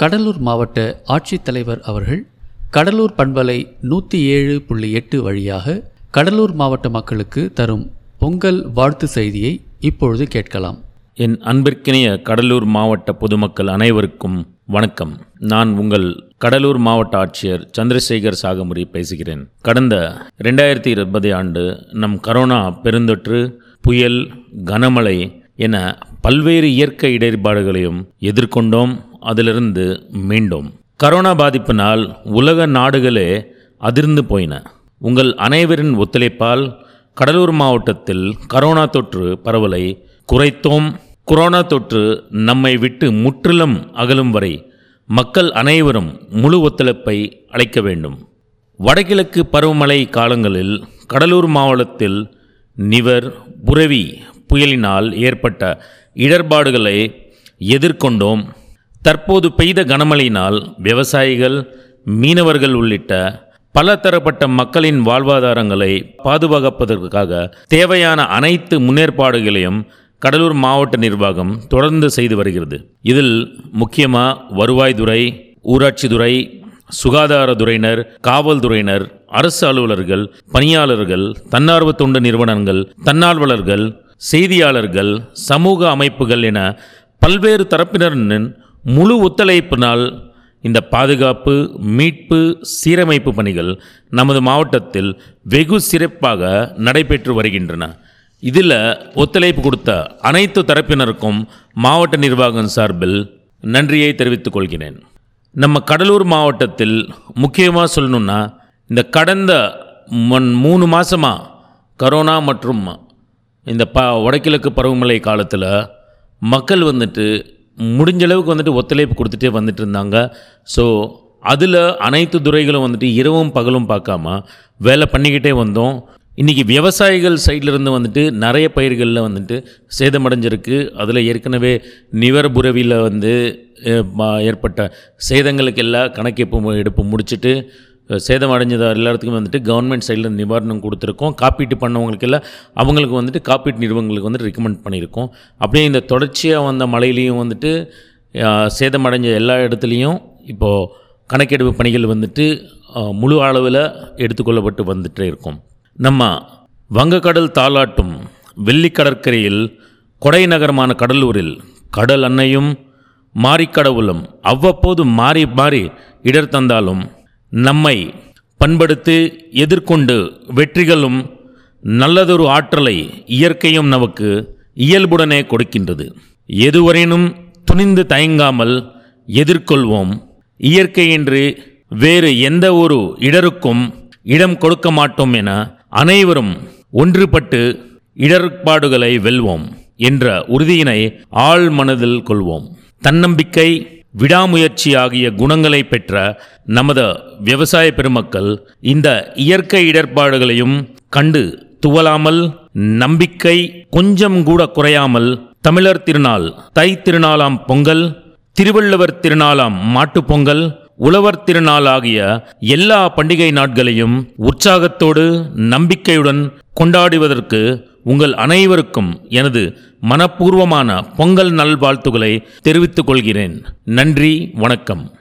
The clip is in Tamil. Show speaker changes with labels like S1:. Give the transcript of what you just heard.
S1: கடலூர் மாவட்ட ஆட்சித்தலைவர் அவர்கள் கடலூர் பண்பலை நூற்றி ஏழு புள்ளி எட்டு வழியாக கடலூர் மாவட்ட மக்களுக்கு தரும் பொங்கல் வாழ்த்து செய்தியை இப்பொழுது கேட்கலாம்.
S2: என் அன்பிற்கினிய கடலூர் மாவட்ட பொதுமக்கள் அனைவருக்கும் வணக்கம். நான் உங்கள் கடலூர் மாவட்ட ஆட்சியர் சந்திரசேகர் சாகமுரி பேசுகிறேன். கடந்த ரெண்டாயிரத்தி இருபது ஆண்டு நம் கரோனா பெருந்தொற்று புயல் கனமழை என பல்வேறு இயற்கை இடர்பாடுகளையும் எதிர்கொண்டோம். அதிலிருந்து மீண்டோம். கரோனா பாதிப்பினால் உலக நாடுகளே அதிர்ந்து போயின. உங்கள் அனைவரின் ஒத்துழைப்பால் கடலூர் மாவட்டத்தில் கரோனா தொற்று பரவலை குறைத்தோம். கொரோனா தொற்று நம்மை விட்டு முற்றிலும் அகலும் வரை மக்கள் அனைவரும் முழு ஒத்துழைப்பை அளிக்க வேண்டும். வடகிழக்கு பருவமழை காலங்களில் கடலூர் மாவட்டத்தில் நிவர் புரவி புயலினால் ஏற்பட்ட இடர்பாடுகளை எதிர்கொண்டோம். தற்போது பெய்த கனமழையினால் விவசாயிகள் மீனவர்கள் உள்ளிட்ட பல தரப்பட்ட மக்களின் வாழ்வாதாரங்களை பாதுகாப்பதற்காக தேவையான அனைத்து முன்னேற்பாடுகளையும் கடலூர் மாவட்ட நிர்வாகம் தொடர்ந்து செய்து வருகிறது. இதில் முக்கியமாக வருவாய்த்துறை ஊராட்சித்துறை சுகாதாரத்துறையினர் காவல்துறையினர் அரசு அலுவலர்கள் பணியாளர்கள் தன்னார்வ தொண்டு நிறுவனங்கள் தன்னார்வலர்கள் செய்தியாளர்கள் சமூக அமைப்புகள் என பல்வேறு தரப்பினரின் முழு ஒத்துழைப்பினால் இந்த பாதுகாப்பு மீட்பு சீரமைப்பு பணிகள் நமது மாவட்டத்தில் வெகு சிறப்பாக நடைபெற்று வருகின்றன. இதில் ஒத்துழைப்பு கொடுத்த அனைத்து தரப்பினருக்கும் மாவட்ட நிர்வாகம் சார்பில் நன்றியை தெரிவித்துக் கொள்கிறேன். நம்ம கடலூர் மாவட்டத்தில் முக்கியமாக சொல்லணுன்னா இந்த கடந்த மூணு மாதமாக கரோனா மற்றும் இந்த ப வடகிழக்கு பருவமழை காலத்தில் மக்கள் வந்துட்டு முடிஞ்ச அளவுக்கு வந்துட்டு ஒத்துழைப்பு கொடுத்துட்டே வந்துட்டு இருந்தாங்க. ஸோ அதில் அனைத்து துறைகளும் வந்துட்டு இரவும் பகலும் பார்க்காம வேலை பண்ணிக்கிட்டே வந்தோம். இன்றைக்கி விவசாயிகள் சைட்லேருந்து வந்துட்டு நிறைய பயிர்களில் வந்துட்டு சேதமடைஞ்சிருக்கு. அதில் ஏற்கனவே நிவர்புறவியில் வந்து ஏற்பட்ட சேதங்களுக்கு எல்லாம் கணக்கெடுப்பு எடுப்பு முடிச்சுட்டு சேதம் அடைஞ்சது எல்லாத்துக்கும் வந்துட்டு கவர்மெண்ட் சைடில் நிவாரணம் கொடுத்துருக்கோம். காப்பீட்டு பண்ணவங்களுக்கு எல்லாம் அவங்களுக்கு வந்துட்டு காப்பீட்டு நிறுவனங்களுக்கு வந்துட்டு ரெக்கமெண்ட் பண்ணியிருக்கோம். அப்படியே இந்த தொடர்ச்சியாக வந்த மழையிலையும் வந்துட்டு சேதம் சேதமடைஞ்ச எல்லா இடத்துலையும் இப்போது கணக்கெடுப்பு பணிகள் வந்துட்டு முழு அளவில் எடுத்துக்கொள்ளப்பட்டு வந்துட்டு இருக்கும். நம்ம வங்கக்கடல் தாளாட்டும் வெள்ளி கடற்கரையில் கொடை நகரமான கடலூரில் கடல் அன்னையும் மாரிக்கடவுளும் அவ்வப்போது மாறி மாறி இடர் தந்தாலும் நம்மை பண்படுத்தி எதிர்கொண்டு வெற்றிகளும் நல்லதொரு ஆற்றலை இயற்கையும் நமக்கு இயல்புடனே கொடுக்கின்றது. எதுவரையினும் துணிந்து தயங்காமல் எதிர்கொள்வோம். இயற்கையின்றி வேறு எந்த ஒரு இடருக்கும் இடம் கொடுக்க மாட்டோம் என அனைவரும் ஒன்றுபட்டு இடர்பாடுகளை வெல்வோம் என்ற உறுதியினை ஆழ் மனதில் கொள்வோம். தன்னம்பிக்கை விடாமுயற்சி ஆகிய குணங்களை பெற்ற நமது விவசாய பெருமக்கள் இந்த இயற்கை இடர்பாடுகளையும் கண்டு துவலாமல் நம்பிக்கை கொஞ்சம் கூட குறையாமல் தமிழர் திருநாள் தை திருநாளாம் பொங்கல் திருவள்ளுவர் திருநாளாம் மாட்டுப் பொங்கல் உழவர் திருநாள் ஆகிய எல்லா பண்டிகை நாட்களையும் உற்சாகத்தோடு நம்பிக்கையுடன் கொண்டாடுவதற்கு உங்கள் அனைவருக்கும் எனது மனப்பூர்வமான பொங்கல் நல்வாழ்த்துக்களை தெரிவித்துக் கொள்கிறேன். நன்றி வணக்கம்.